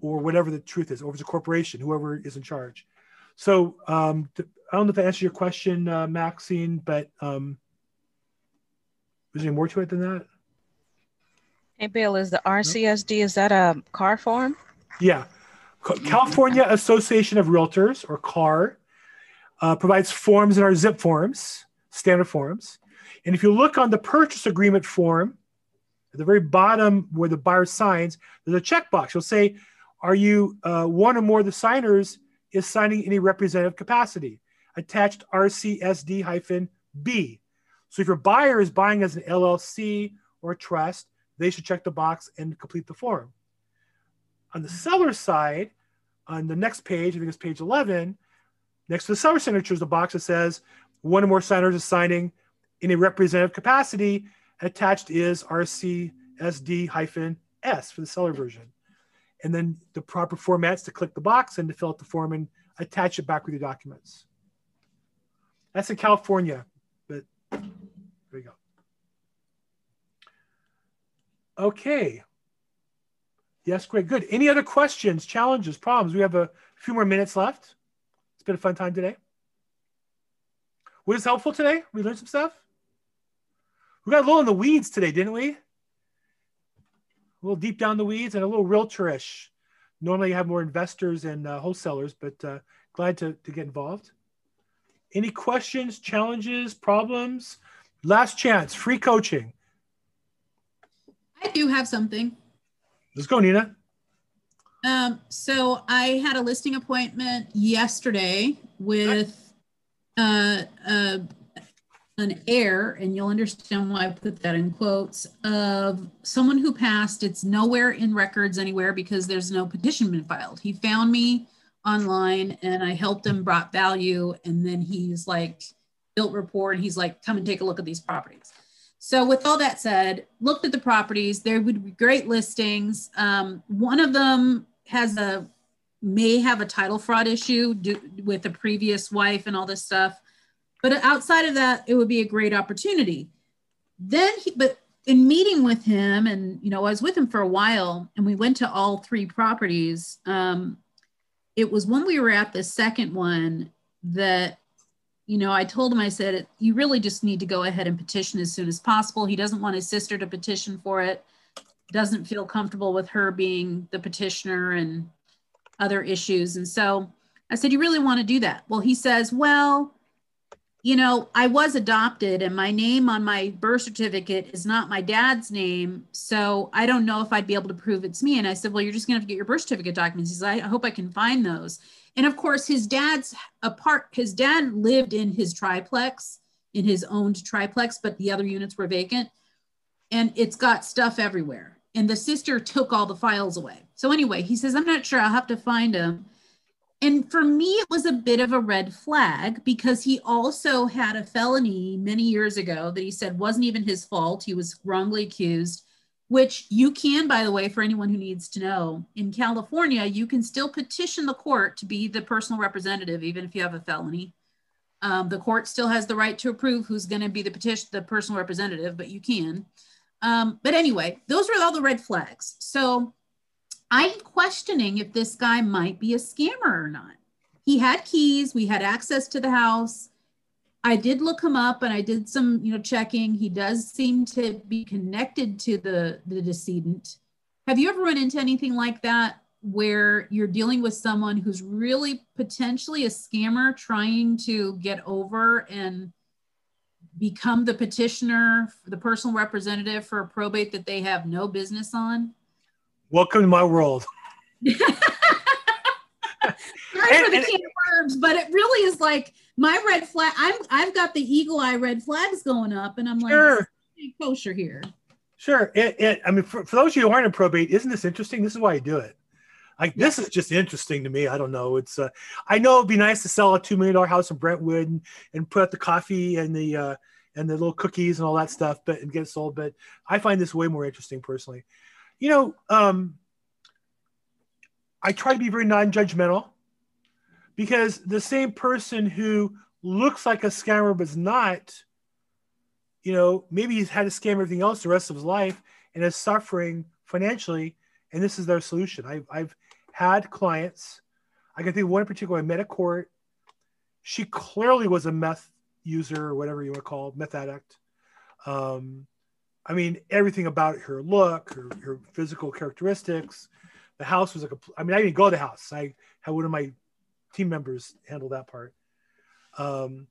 or whatever the truth is, or if it's a corporation, whoever is in charge. So um, I don't know if that answers your question, uh, Maxine, but um, is there more to it than that? Hey, Bill, is the RCSD, is that a car form? Yeah. California Association of Realtors, or CAR, uh, provides forms in our zip forms, standard forms. And if you look on the purchase agreement form, at the very bottom where the buyer signs, there's a checkbox. You'll say, Are you uh, one or more of the signers is signing in any representative capacity? Attached RCSD hyphen B. So if your buyer is buying as an LLC or a trust, they should check the box and complete the form. On the seller side, on the next page, I think it's page 11, next to the seller signature is the box that says one or more signers is signing in a representative capacity. Attached is RCSD hyphen S for the seller version. And then the proper formats to click the box and to fill out the form and attach it back with your documents. That's in California, but there you go. Okay. Yes, great, good. Any other questions, challenges, problems? We have a few more minutes left. It's been a fun time today. Was helpful today? We learned some stuff. We got a little in the weeds today, didn't we? A little deep down the weeds and a little realtorish. Normally, you have more investors and uh, wholesalers, but uh, glad to, to get involved. Any questions, challenges, problems? Last chance, free coaching. I do have something. Let's go, Nina. Um, so I had a listing appointment yesterday with uh, uh, an heir, and you'll understand why I put that in quotes, of someone who passed. It's nowhere in records anywhere because there's no petition been filed. He found me online and I helped him, brought value, and then he's like built rapport and he's like, come and take a look at these properties. So, with all that said, looked at the properties. There would be great listings. Um, one of them has a may have a title fraud issue do, with the previous wife and all this stuff. But outside of that, it would be a great opportunity. Then, he, but in meeting with him, and you know, I was with him for a while, and we went to all three properties. Um, it was when we were at the second one that you know, I told him, I said, you really just need to go ahead and petition as soon as possible. He doesn't want his sister to petition for it, doesn't feel comfortable with her being the petitioner and other issues. And so I said, You really want to do that? Well, he says, Well, you know, I was adopted and my name on my birth certificate is not my dad's name. So I don't know if I'd be able to prove it's me. And I said, Well, you're just going to have to get your birth certificate documents. He said, I hope I can find those. And of course, his dad's apart, his dad lived in his triplex, in his owned triplex, but the other units were vacant. And it's got stuff everywhere. And the sister took all the files away. So anyway, he says, I'm not sure. I'll have to find them. And for me, it was a bit of a red flag because he also had a felony many years ago that he said wasn't even his fault. He was wrongly accused which you can, by the way, for anyone who needs to know, in California, you can still petition the court to be the personal representative, even if you have a felony. Um, the court still has the right to approve who's going to be the petition, the personal representative, but you can. Um, but anyway, those are all the red flags. So I'm questioning if this guy might be a scammer or not. He had keys, we had access to the house. I did look him up and I did some, you know, checking. He does seem to be connected to the the decedent. Have you ever run into anything like that where you're dealing with someone who's really potentially a scammer trying to get over and become the petitioner, the personal representative for a probate that they have no business on? Welcome to my world. *laughs* *laughs* Sorry for the can of worms, but it really is like my red flag. I'm I've got the eagle eye red flags going up, and I'm Sure. like kosher here. Sure. It, it, I mean, for, for those of you who aren't in probate, isn't this interesting? This is why I do it. Like this is just interesting to me. I don't know. It's uh, I know it'd be nice to sell a two million dollar house in Brentwood and, and put out the coffee and the uh, and the little cookies and all that stuff, but and get it sold. But I find this way more interesting personally. You know, um, I try to be very non-judgmental because the same person who looks like a scammer but's not, you know, maybe he's had to scam everything else the rest of his life and is suffering financially, and this is their solution. I've, I've had clients, I can think of one in particular, I met at court. She clearly was a meth user or whatever you want to call it, meth addict. Um, I mean, everything about her look, her, her physical characteristics. The house was like a, I mean, I didn't go to the house. I had one of my team members handle that part. Um,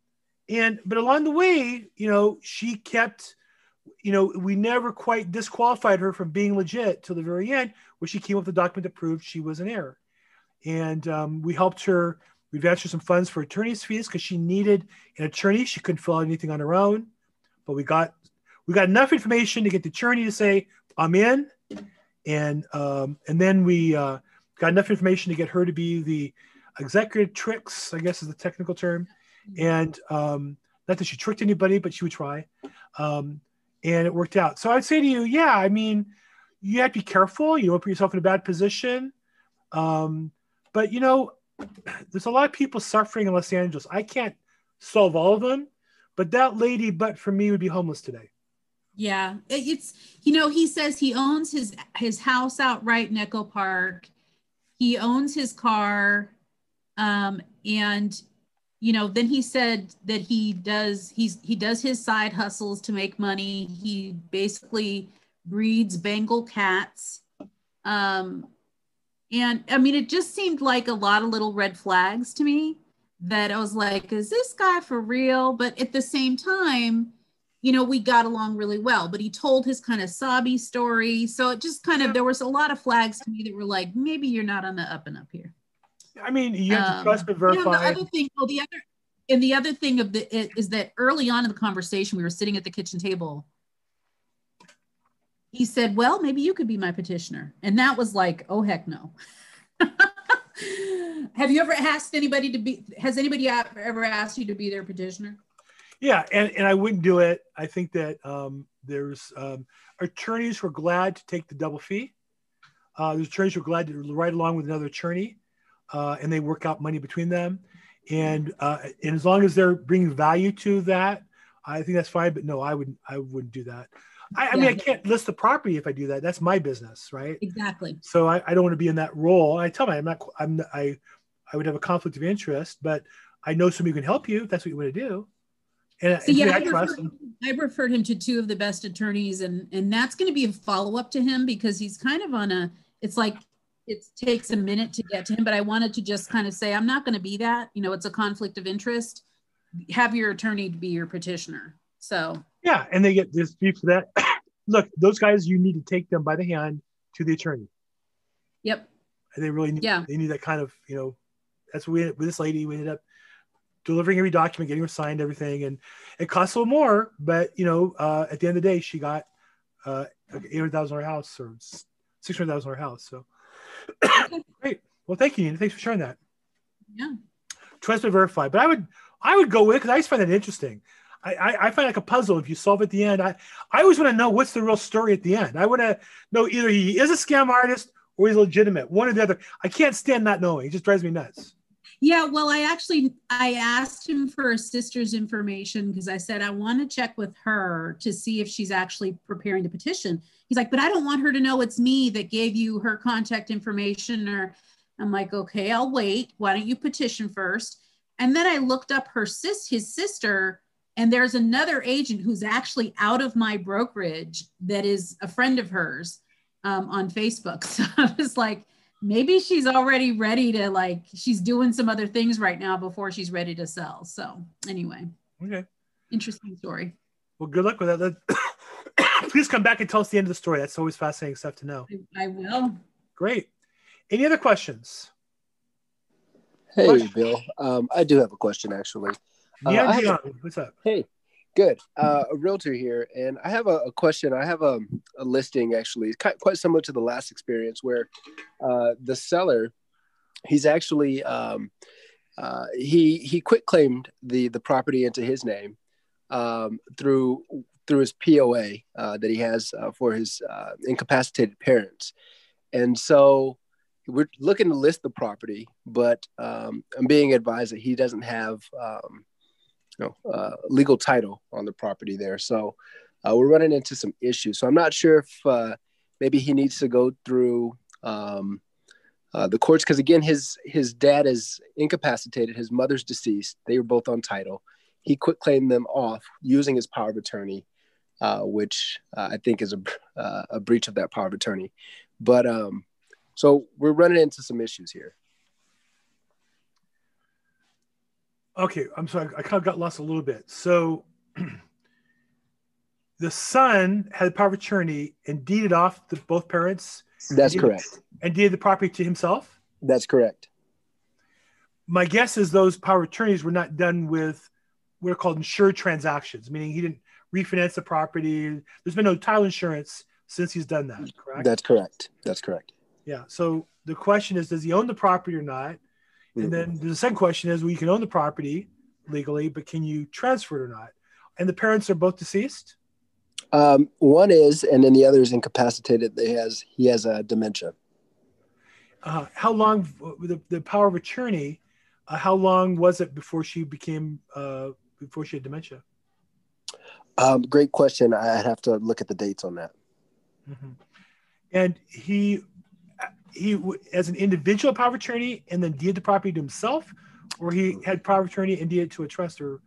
and, but along the way, you know, she kept, you know, we never quite disqualified her from being legit till the very end, where she came up with a document that proved she was an heir. And um, we helped her. We advanced her some funds for attorney's fees because she needed an attorney. She couldn't fill out anything on her own, but we got we got enough information to get the attorney to say I'm in, and um, and then we uh, got enough information to get her to be the executrix, I guess is the technical term, and um, not that she tricked anybody, but she would try, um, and it worked out. So I'd say to you, yeah, I mean, you have to be careful. You don't put yourself in a bad position, um, but you know, *clears throat* there's a lot of people suffering in Los Angeles. I can't solve all of them, but that lady, but for me, would be homeless today. Yeah, it's you know he says he owns his his house outright in Echo Park. He owns his car, um, and you know then he said that he does he's he does his side hustles to make money. He basically breeds Bengal cats, um, and I mean it just seemed like a lot of little red flags to me. That I was like, is this guy for real? But at the same time you know, we got along really well, but he told his kind of sobby story. So it just kind of, there was a lot of flags to me that were like, maybe you're not on the up and up here. I mean, you have to um, trust but verify. You know, the other thing, well, the other, and the other thing of the is that early on in the conversation, we were sitting at the kitchen table. He said, "Well, maybe you could be my petitioner," and that was like, "Oh heck no." *laughs* Have you ever asked anybody to be? Has anybody ever asked you to be their petitioner? Yeah, and, and I wouldn't do it. I think that um, there's um, attorneys who are glad to take the double fee. Uh, there's attorneys who are glad to ride along with another attorney, uh, and they work out money between them. And uh, and as long as they're bringing value to that, I think that's fine. But no, I wouldn't. I wouldn't do that. I, I mean, I can't list the property if I do that. That's my business, right? Exactly. So I, I don't want to be in that role. I tell them I'm not. I'm. I. I would have a conflict of interest, but I know somebody who can help you. If that's what you want to do. And, so, yeah, I, referred, him. I referred him to two of the best attorneys, and and that's going to be a follow up to him because he's kind of on a. It's like it takes a minute to get to him, but I wanted to just kind of say I'm not going to be that. You know, it's a conflict of interest. Have your attorney be your petitioner. So yeah, and they get this beef for that. *coughs* Look, those guys, you need to take them by the hand to the attorney. Yep. And they really need. Yeah. They need that kind of you know. That's what we with this lady. We ended up delivering every document, getting her signed, everything, and it costs a little more. But you know, uh, at the end of the day, she got uh, eight hundred thousand her house or six hundred thousand her house. So great. Well, thank you, Nina. Thanks for sharing that. Yeah. Trust but verify. But I would I would go with because I just find that interesting. I, I, I, find like a puzzle if you solve at the end. I, I always want to know what's the real story at the end. I want to know either he is a scam artist or he's legitimate, one or the other. I can't stand not knowing. It just drives me nuts. Yeah, well, I actually I asked him for a sister's information because I said I want to check with her to see if she's actually preparing to petition. He's like, but I don't want her to know it's me that gave you her contact information. Or I'm like, okay, I'll wait. Why don't you petition first? And then I looked up her sis, his sister, and there's another agent who's actually out of my brokerage that is a friend of hers um, on Facebook. *laughs* So I was like, maybe she's already ready to like she's doing some other things right now before she's ready to sell. So anyway. Okay. Interesting story. Well, good luck with that. *coughs* Please come back and tell us the end of the story. That's always fascinating stuff to know. I, I will. Great. Any other questions? Hey, question? Bill. Um, I do have a question actually. Yeah, uh, what's up? Hey, Good. Uh, a realtor here, and I have a, a question. I have a, a listing actually, quite, quite similar to the last experience, where uh, the seller, he's actually um, uh, he he quit claimed the the property into his name um, through through his POA uh, that he has uh, for his uh, incapacitated parents, and so we're looking to list the property, but um, I'm being advised that he doesn't have um, you know, uh, legal title on the property there. So uh, we're running into some issues. So I'm not sure if uh, maybe he needs to go through um, uh, the courts because again, his his dad is incapacitated. His mother's deceased. They were both on title. He quit claiming them off using his power of attorney, uh, which uh, I think is a a breach of that power of attorney. But um, so we're running into some issues here. Okay, I'm sorry. I kind of got lost a little bit. So *clears throat* the son had power of attorney and deeded off to both parents. That's and correct. And deeded the property to himself. That's correct. My guess is those power of attorneys were not done with what are called insured transactions, meaning he didn't refinance the property. There's been no title insurance since he's done that, correct? That's correct. That's correct. Yeah. So the question is, does he own the property or not? And then the second question is, well, you can own the property legally, but can you transfer it or not? And the parents are both deceased. Um, one is, and then the other is incapacitated. They has he has a dementia. Uh, how long the, the power of attorney? Uh, how long was it before she became uh, before she had dementia? Um, great question. I'd have to look at the dates on that. Mm-hmm. And he he as an individual power of attorney and then deeded the property to himself, or he had power of attorney and deeded it to a trust or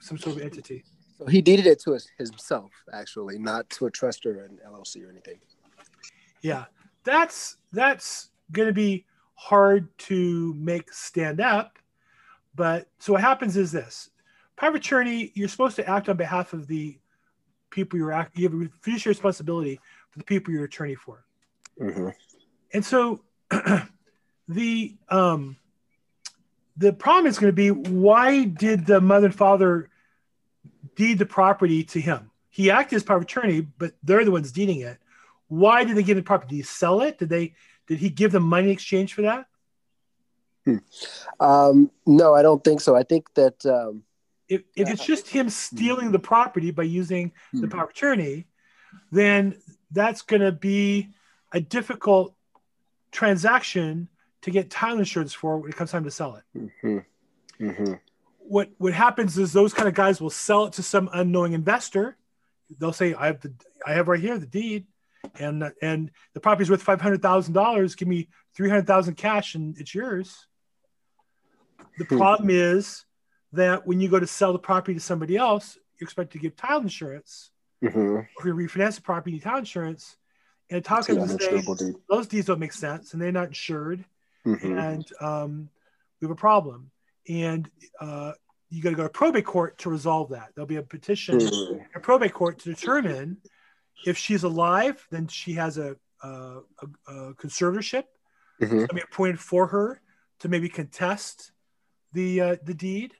some sort of entity. So he deeded it to his, himself, actually, not to a trust or an LLC or anything. Yeah, that's that's going to be hard to make stand up. But so what happens is this: power of attorney, you're supposed to act on behalf of the people you're act. You have a fiduciary responsibility for the people you're attorney for. Mm-hmm. And so *clears throat* the um, the problem is going to be why did the mother and father deed the property to him? He acted as power of attorney, but they're the ones deeding it. Why did they give the property? Did he sell it? Did they did he give them money in exchange for that? Hmm. Um, no, I don't think so. I think that um, if, if it's just him stealing the property by using the power of attorney, then that's going to be a difficult transaction to get title insurance for when it comes time to sell it. Mm-hmm. Mm-hmm. What what happens is those kind of guys will sell it to some unknowing investor. They'll say, "I have the I have right here the deed, and and the property's worth five hundred thousand dollars. Give me three hundred thousand cash, and it's yours." The Hmm. problem is that when you go to sell the property to somebody else, you're expected to give title insurance. Mm-hmm. If you refinance the property, you need title insurance. And a title It's an say, those deeds don't make sense and they're not insured. Mhm. and um, we have a problem. And uh, you got to go to probate court to resolve that. There'll be a petition Mhm. a probate court to determine if she's alive then she has a, a, a, a conservatorship. Mhm. somebody appointed for her to maybe contest the uh, the deed.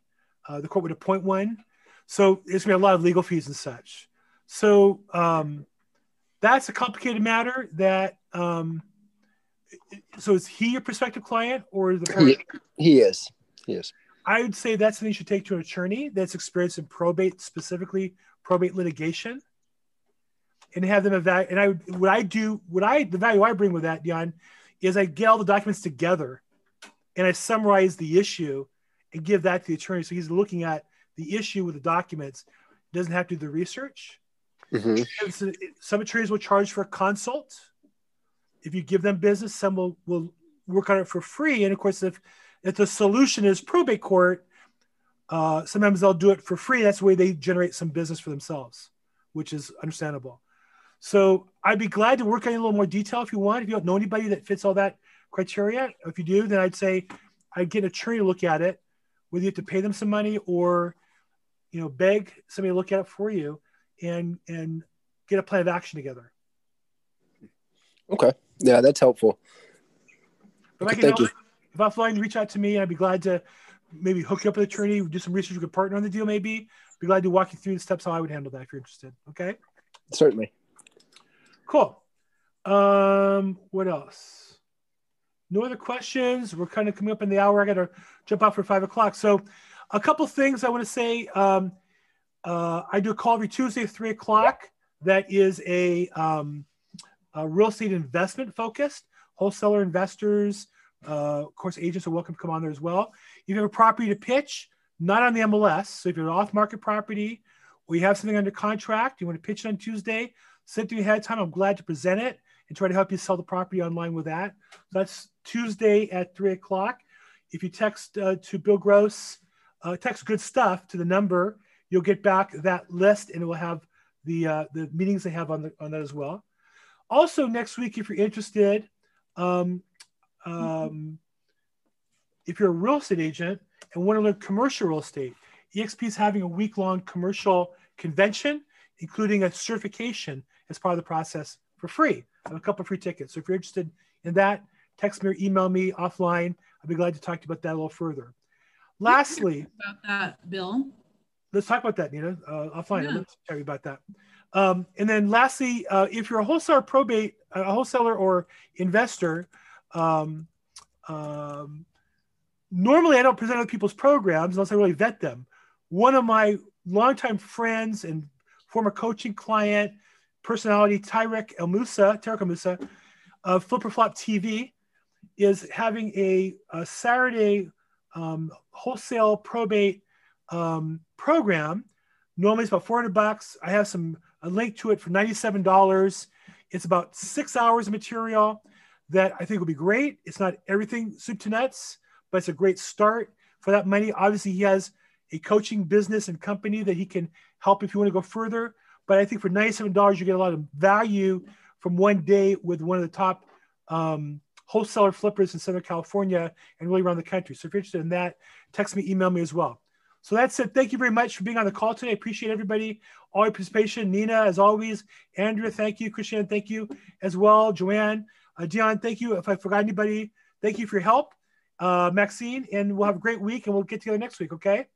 Uh, the court would appoint one. So there's going to be a lot of legal fees and such. So um, that's a complicated matter that um, so is he your prospective client or is the? He, he is. He is. I would say that's something you should take to an attorney that's experienced in probate, specifically probate litigation, and have them evaluate. And I would, what I do, what I the value I bring with that, Dion, is I get all the documents together, and I summarize the issue, and give that to the attorney. So he's looking at the issue with the documents, doesn't have to do the research. Mhm. Some attorneys will charge for a consult. If you give them business, some will, will work on it for free. And of course, if if the solution is probate court, uh, sometimes they'll do it for free. That's the way they generate some business for themselves, which is understandable. So I'd be glad to work on a little more detail if you want. If you don't know anybody that fits all that criteria, if you do, then I'd say I'd get an attorney to look at it, whether you have to pay them some money or, you know, beg somebody to look at it for you and and get a plan of action together. Okay. Yeah, that's helpful. If I can thank help, you. if I'm flying, reach out to me. I'd be glad to maybe hook you up with an attorney, do some research with a partner on the deal, maybe. Be glad to walk you through the steps how I would handle that if you're interested. Okay. Certainly. Cool. Um, what else? No other questions. We're kind of coming up in the hour. I got to jump out for five o'clock. So, a couple things I want to say. Um, uh, I do a call every Tuesday at three o'clock. That is a, um, a real estate investment focused. Wholesaler investors, uh, of course, agents are welcome to come on there as well. If you have a property to pitch, not on the MLS. So if you're an off market property or you have something under contract, you want to pitch it on Tuesday, send to me ahead of time. I'm glad to present it and try to help you sell the property online with that. That's Tuesday at three o'clock. If you text uh, to Bill Gross, uh, text good stuff to the number, you'll get back that list and it will have the uh, the meetings they have on the on that as well. Also next week, if you're interested, um, um, if you're a real estate agent and want to learn commercial real estate, EXP is having a week long commercial convention, including a certification as part of the process for free. I have a couple of free tickets. So if you're interested in that, text me or email me offline. I'd be glad to talk to you about that a little further. Lastly, about that, Bill. Let's talk about that, Nina. Uh, offline. Yeah. Let's tell you about that. Um, and then lastly, uh, if you're a wholesaler probate, a wholesaler or investor, um, um, normally I don't present other people's programs unless I really vet them. One of my longtime friends and former coaching client, personality Tarek El Moussa, Tarek El Moussa, of Flip or Flop TV, is having a, a Saturday um, wholesale probate um, program. Normally it's about 400 bucks. I have some a link to it for $97. It's about six hours of material that I think will be great. It's not everything soup to nuts, but it's a great start for that money. Obviously, he has a coaching business and company that he can help if you want to go further. But I think for $97, you get a lot of value from one day with one of the top um, wholesaler flippers in Southern California and really around the country. So if you're interested in that, text me, email me as well. So that's it. Thank you very much for being on the call today. I appreciate everybody, all your participation. Nina, as always. Andrea, thank you. Christian, thank you as well. Joanne, uh, Dion, thank you. If I forgot anybody, thank you for your help. Uh, Maxine, and we'll have a great week and we'll get together next week, okay?